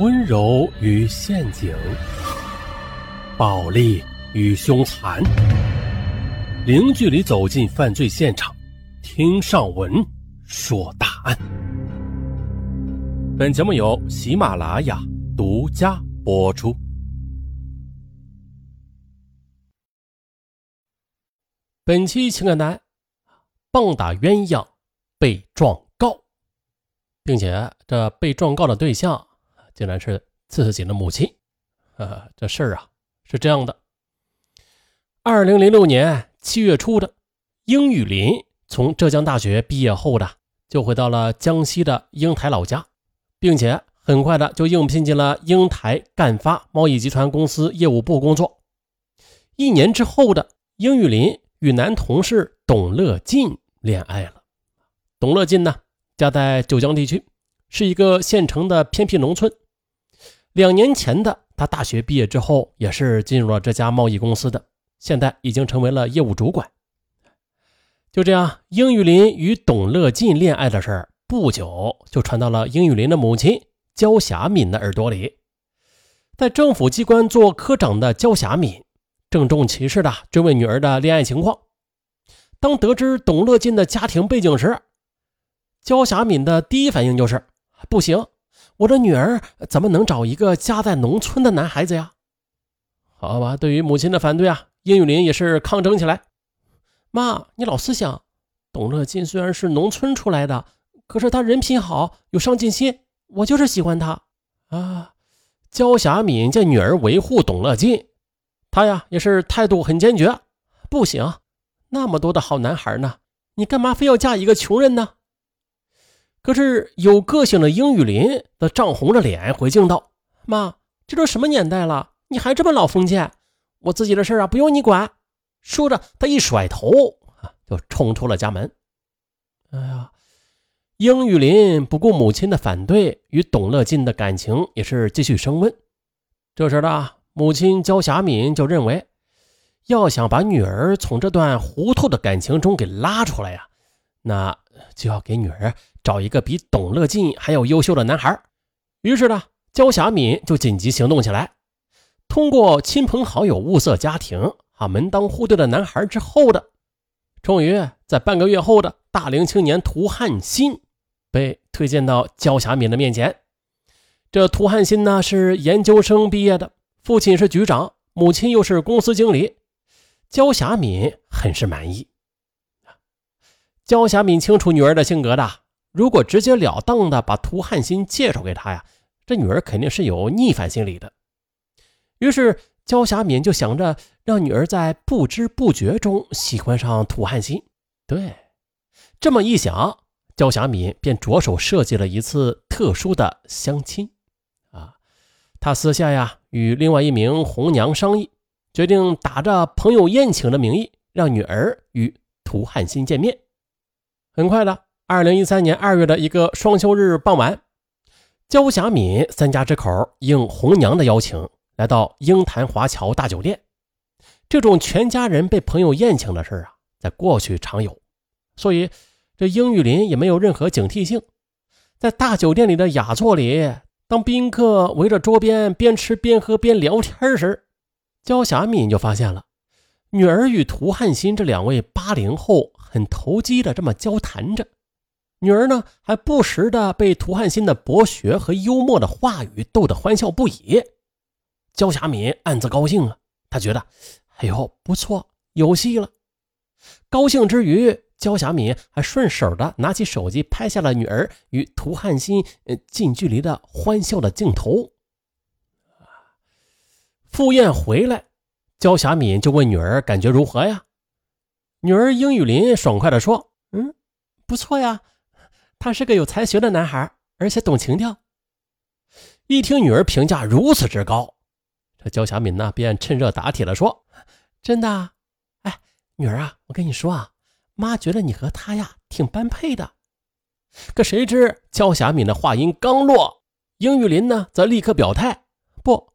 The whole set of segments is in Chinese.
温柔与陷阱，暴力与凶残，零距离走进犯罪现场，听上文说大案。本节目由喜马拉雅独家播出。本期情感单，棒打鸳鸯被状告，并且这被状告的对象竟然是自己的母亲。呃，这事儿啊是这样的：二零零六年七月初的，英语林从浙江大学毕业后的，就回到了江西的英台老家，并且很快的就应聘进了英台赣发贸易集团公司业务部工作。一年之后的，英语林。与男同事董乐进恋爱了。董乐进呢，家在九江地区，是一个县城的偏僻农村。两年前的他大学毕业之后，也是进入了这家贸易公司的，现在已经成为了业务主管。就这样，英语林与董乐进恋爱的事儿，不久就传到了英语林的母亲焦霞敏的耳朵里。在政府机关做科长的焦霞敏。郑重其事的追问女儿的恋爱情况。当得知董乐进的家庭背景时，焦霞敏的第一反应就是：不行，我的女儿怎么能找一个家在农村的男孩子呀？好吧，对于母亲的反对啊，殷雨林也是抗争起来。妈，你老思想，董乐进虽然是农村出来的，可是他人品好，有上进心，我就是喜欢他啊。焦霞敏见女儿维护董乐进。他呀也是态度很坚决，不行，那么多的好男孩呢，你干嘛非要嫁一个穷人呢？可是有个性的英语林则涨红着脸回敬道：“妈，这都什么年代了，你还这么老封建？我自己的事啊，不用你管。”说着，他一甩头啊，就冲出了家门。哎呀，英语林不顾母亲的反对，与董乐进的感情也是继续升温。这时的。母亲焦霞敏就认为，要想把女儿从这段糊涂的感情中给拉出来呀，那就要给女儿找一个比董乐进还要优秀的男孩。于是呢，焦霞敏就紧急行动起来，通过亲朋好友物色家庭啊门当户对的男孩之后的，终于在半个月后的大龄青年涂汉新被推荐到焦霞敏的面前。这涂汉新呢是研究生毕业的。父亲是局长，母亲又是公司经理，焦霞敏很是满意。焦霞敏清楚女儿的性格的，如果直截了当的把涂汉新介绍给他呀，这女儿肯定是有逆反心理的。于是焦霞敏就想着让女儿在不知不觉中喜欢上涂汉新。对，这么一想，焦霞敏便着手设计了一次特殊的相亲。啊他私下呀与另外一名红娘商议，决定打着朋友宴请的名义，让女儿与涂汉新见面。很快的，二零一三年二月的一个双休日傍晚，焦霞敏三家之口应红娘的邀请，来到鹰潭华侨大酒店。这种全家人被朋友宴请的事啊，在过去常有，所以这英玉林也没有任何警惕性，在大酒店里的雅座里。当宾客围着桌边边吃边喝边聊天时，焦霞敏就发现了女儿与涂汉新这两位八零后很投机的这么交谈着。女儿呢，还不时的被涂汉新的博学和幽默的话语逗得欢笑不已。焦霞敏暗自高兴啊，她觉得，哎呦，不错，有戏了。高兴之余。焦霞敏还顺手的拿起手机拍下了女儿与涂汉新呃近距离的欢笑的镜头。赴宴回来，焦霞敏就问女儿感觉如何呀？女儿英语林爽快的说：“嗯，不错呀，他是个有才学的男孩，而且懂情调。”一听女儿评价如此之高，这焦霞敏呢便趁热打铁的说：“真的？哎，女儿啊，我跟你说啊。”妈觉得你和他呀挺般配的，可谁知焦霞敏的话音刚落，英玉林呢则立刻表态：“不，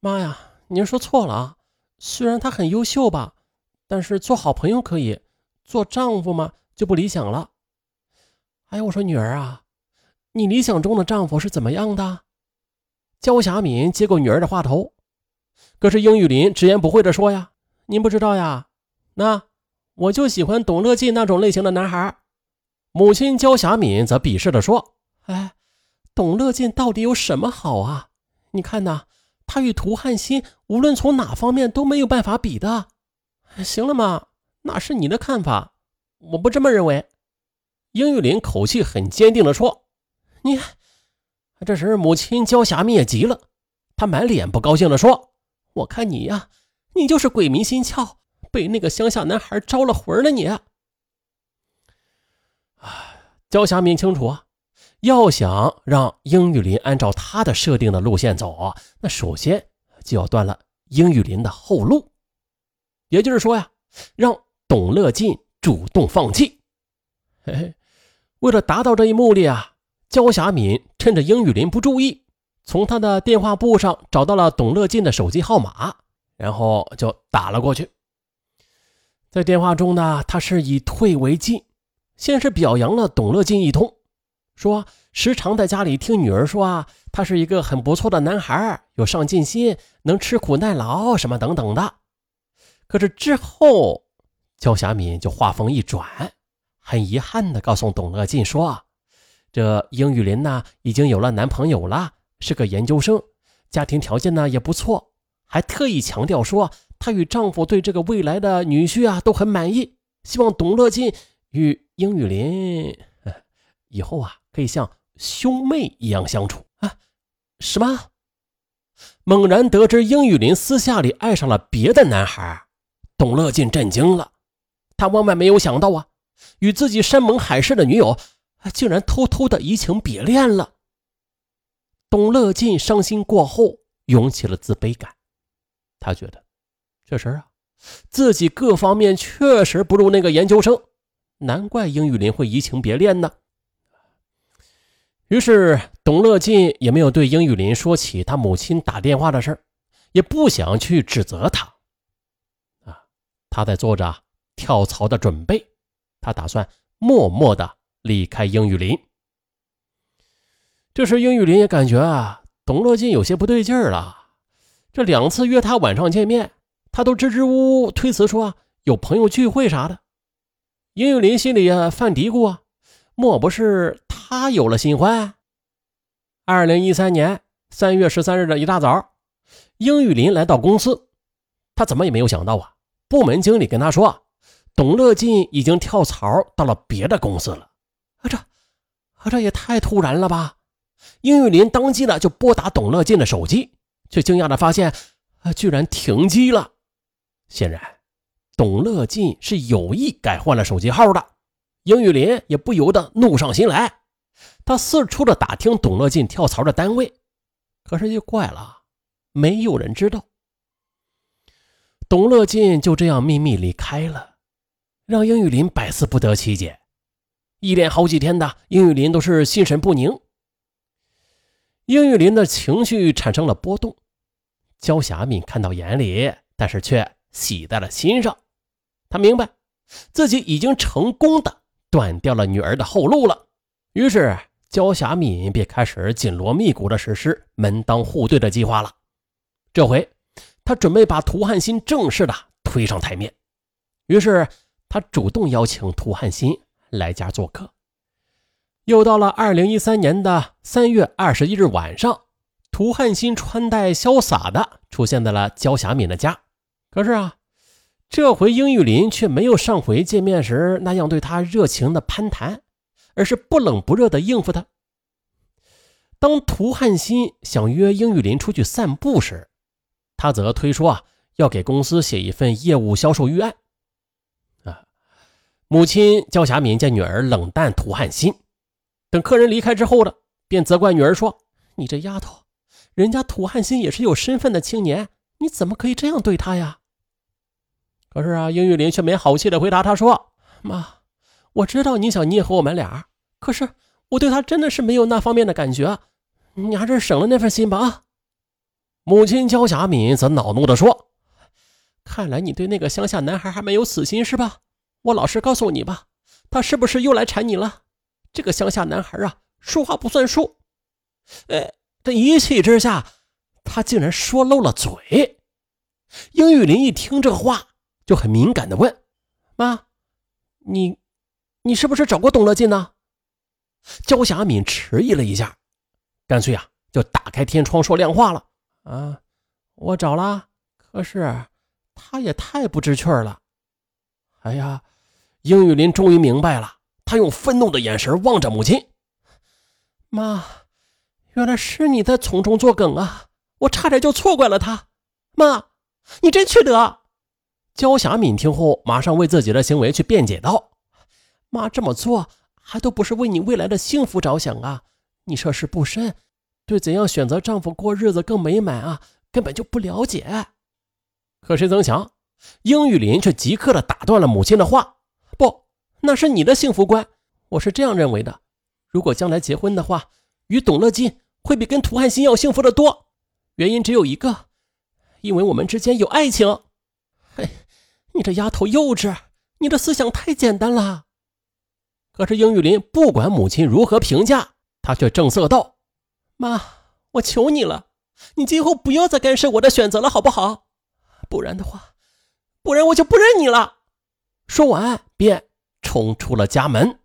妈呀，您说错了啊！虽然他很优秀吧，但是做好朋友可以，做丈夫嘛就不理想了。哎，我说女儿啊，你理想中的丈夫是怎么样的？焦霞敏接过女儿的话头，可是英玉林直言不讳地说：“呀，您不知道呀，那我就喜欢董乐进那种类型的男孩。”母亲焦霞敏则鄙视地说：“哎，董乐进到底有什么好啊？你看呐，他与涂汉新无论从哪方面都没有办法比的。行了嘛，那是你的看法，我不这么认为。”英玉林口气很坚定地说：“你。”这时母亲焦霞敏也急了，她满脸不高兴地说：“我看你呀，你就是鬼迷心窍，被那个乡下男孩招了魂了你。”啊焦霞明清楚啊，要想让英玉林按照他的设定的路线走啊，那首先就要断了英玉林的后路，也就是说呀，让董乐进主动放弃。嘿嘿，为了达到这一目的啊，焦霞敏趁着英雨林不注意，从他的电话簿上找到了董乐进的手机号码，然后就打了过去。在电话中呢，他是以退为进。先是表扬了董乐进一通，说时常在家里听女儿说啊，他是一个很不错的男孩，有上进心，能吃苦耐劳什么等等的。可是之后，焦霞敏就话锋一转，很遗憾地告诉董乐进说，这英玉林呢已经有了男朋友了，是个研究生，家庭条件呢也不错，还特意强调说她与丈夫对这个未来的女婿啊都很满意，希望董乐进。与英玉林以后啊，可以像兄妹一样相处啊？什么？猛然得知英玉林私下里爱上了别的男孩，董乐进震惊了。他万万没有想到啊，与自己山盟海誓的女友，竟然偷偷的移情别恋了。董乐进伤心过后，涌起了自卑感。他觉得，确实啊，自己各方面确实不如那个研究生。难怪英雨林会移情别恋呢。于是董乐进也没有对英雨林说起他母亲打电话的事也不想去指责他。啊，他在做着跳槽的准备，他打算默默的离开英语林。这时，英语林也感觉啊，董乐进有些不对劲儿了。这两次约他晚上见面，他都支支吾吾推辞说有朋友聚会啥的。英语林心里啊犯嘀咕啊，莫不是他有了新欢？二零一三年三月十三日的一大早，英语林来到公司，他怎么也没有想到啊，部门经理跟他说，董乐进已经跳槽到了别的公司了。啊这，啊这也太突然了吧！英玉林当即呢就拨打董乐进的手机，却惊讶的发现，啊居然停机了，显然。董乐进是有意改换了手机号的，英玉林也不由得怒上心来，他四处的打听董乐进跳槽的单位，可是就怪了，没有人知道。董乐进就这样秘密离开了，让英玉林百思不得其解。一连好几天的，英玉林都是心神不宁，英玉林的情绪产生了波动。焦霞敏看到眼里，但是却喜在了心上。他明白，自己已经成功的断掉了女儿的后路了。于是，焦霞敏便开始紧锣密鼓的实施门当户对的计划了。这回，他准备把涂汉新正式的推上台面。于是，他主动邀请涂汉新来家做客。又到了二零一三年的三月二十一日晚上，涂汉新穿戴潇洒的出现在了焦霞敏的家。可是啊。这回英玉林却没有上回见面时那样对他热情的攀谈，而是不冷不热的应付他。当涂汉新想约英玉林出去散步时，他则推说啊要给公司写一份业务销售预案。母亲焦霞敏见女儿冷淡涂汉新，等客人离开之后呢，便责怪女儿说：“你这丫头，人家涂汉新也是有身份的青年，你怎么可以这样对他呀？”可是啊，英玉林却没好气的回答他说：“妈，我知道你想捏合我们俩，可是我对他真的是没有那方面的感觉，你还是省了那份心吧。”啊，母亲焦霞敏则恼怒的说：“看来你对那个乡下男孩还没有死心是吧？我老实告诉你吧，他是不是又来缠你了？这个乡下男孩啊，说话不算数。哎，这一气之下，他竟然说漏了嘴。英玉林一听这话，就很敏感的问：“妈，你，你是不是找过董乐进呢？”焦霞敏迟疑了一下，干脆啊，就打开天窗说亮话了：“啊，我找了，可是他也太不知趣了。”哎呀，英玉林终于明白了，他用愤怒的眼神望着母亲：“妈。”原来是你在从中作梗啊！我差点就错怪了他。妈，你真缺德！焦霞敏听后，马上为自己的行为去辩解道：“妈这么做还都不是为你未来的幸福着想啊！你涉世不深，对怎样选择丈夫过日子更美满啊，根本就不了解。”可谁曾想，英玉林却即刻的打断了母亲的话：“不，那是你的幸福观，我是这样认为的。如果将来结婚的话，与董乐金。”会比跟涂汉新要幸福的多，原因只有一个，因为我们之间有爱情。嘿，你这丫头幼稚，你的思想太简单了。可是英玉林不管母亲如何评价，他却正色道：“妈，我求你了，你今后不要再干涉我的选择了，好不好？不然的话，不然我就不认你了。”说完便冲出了家门。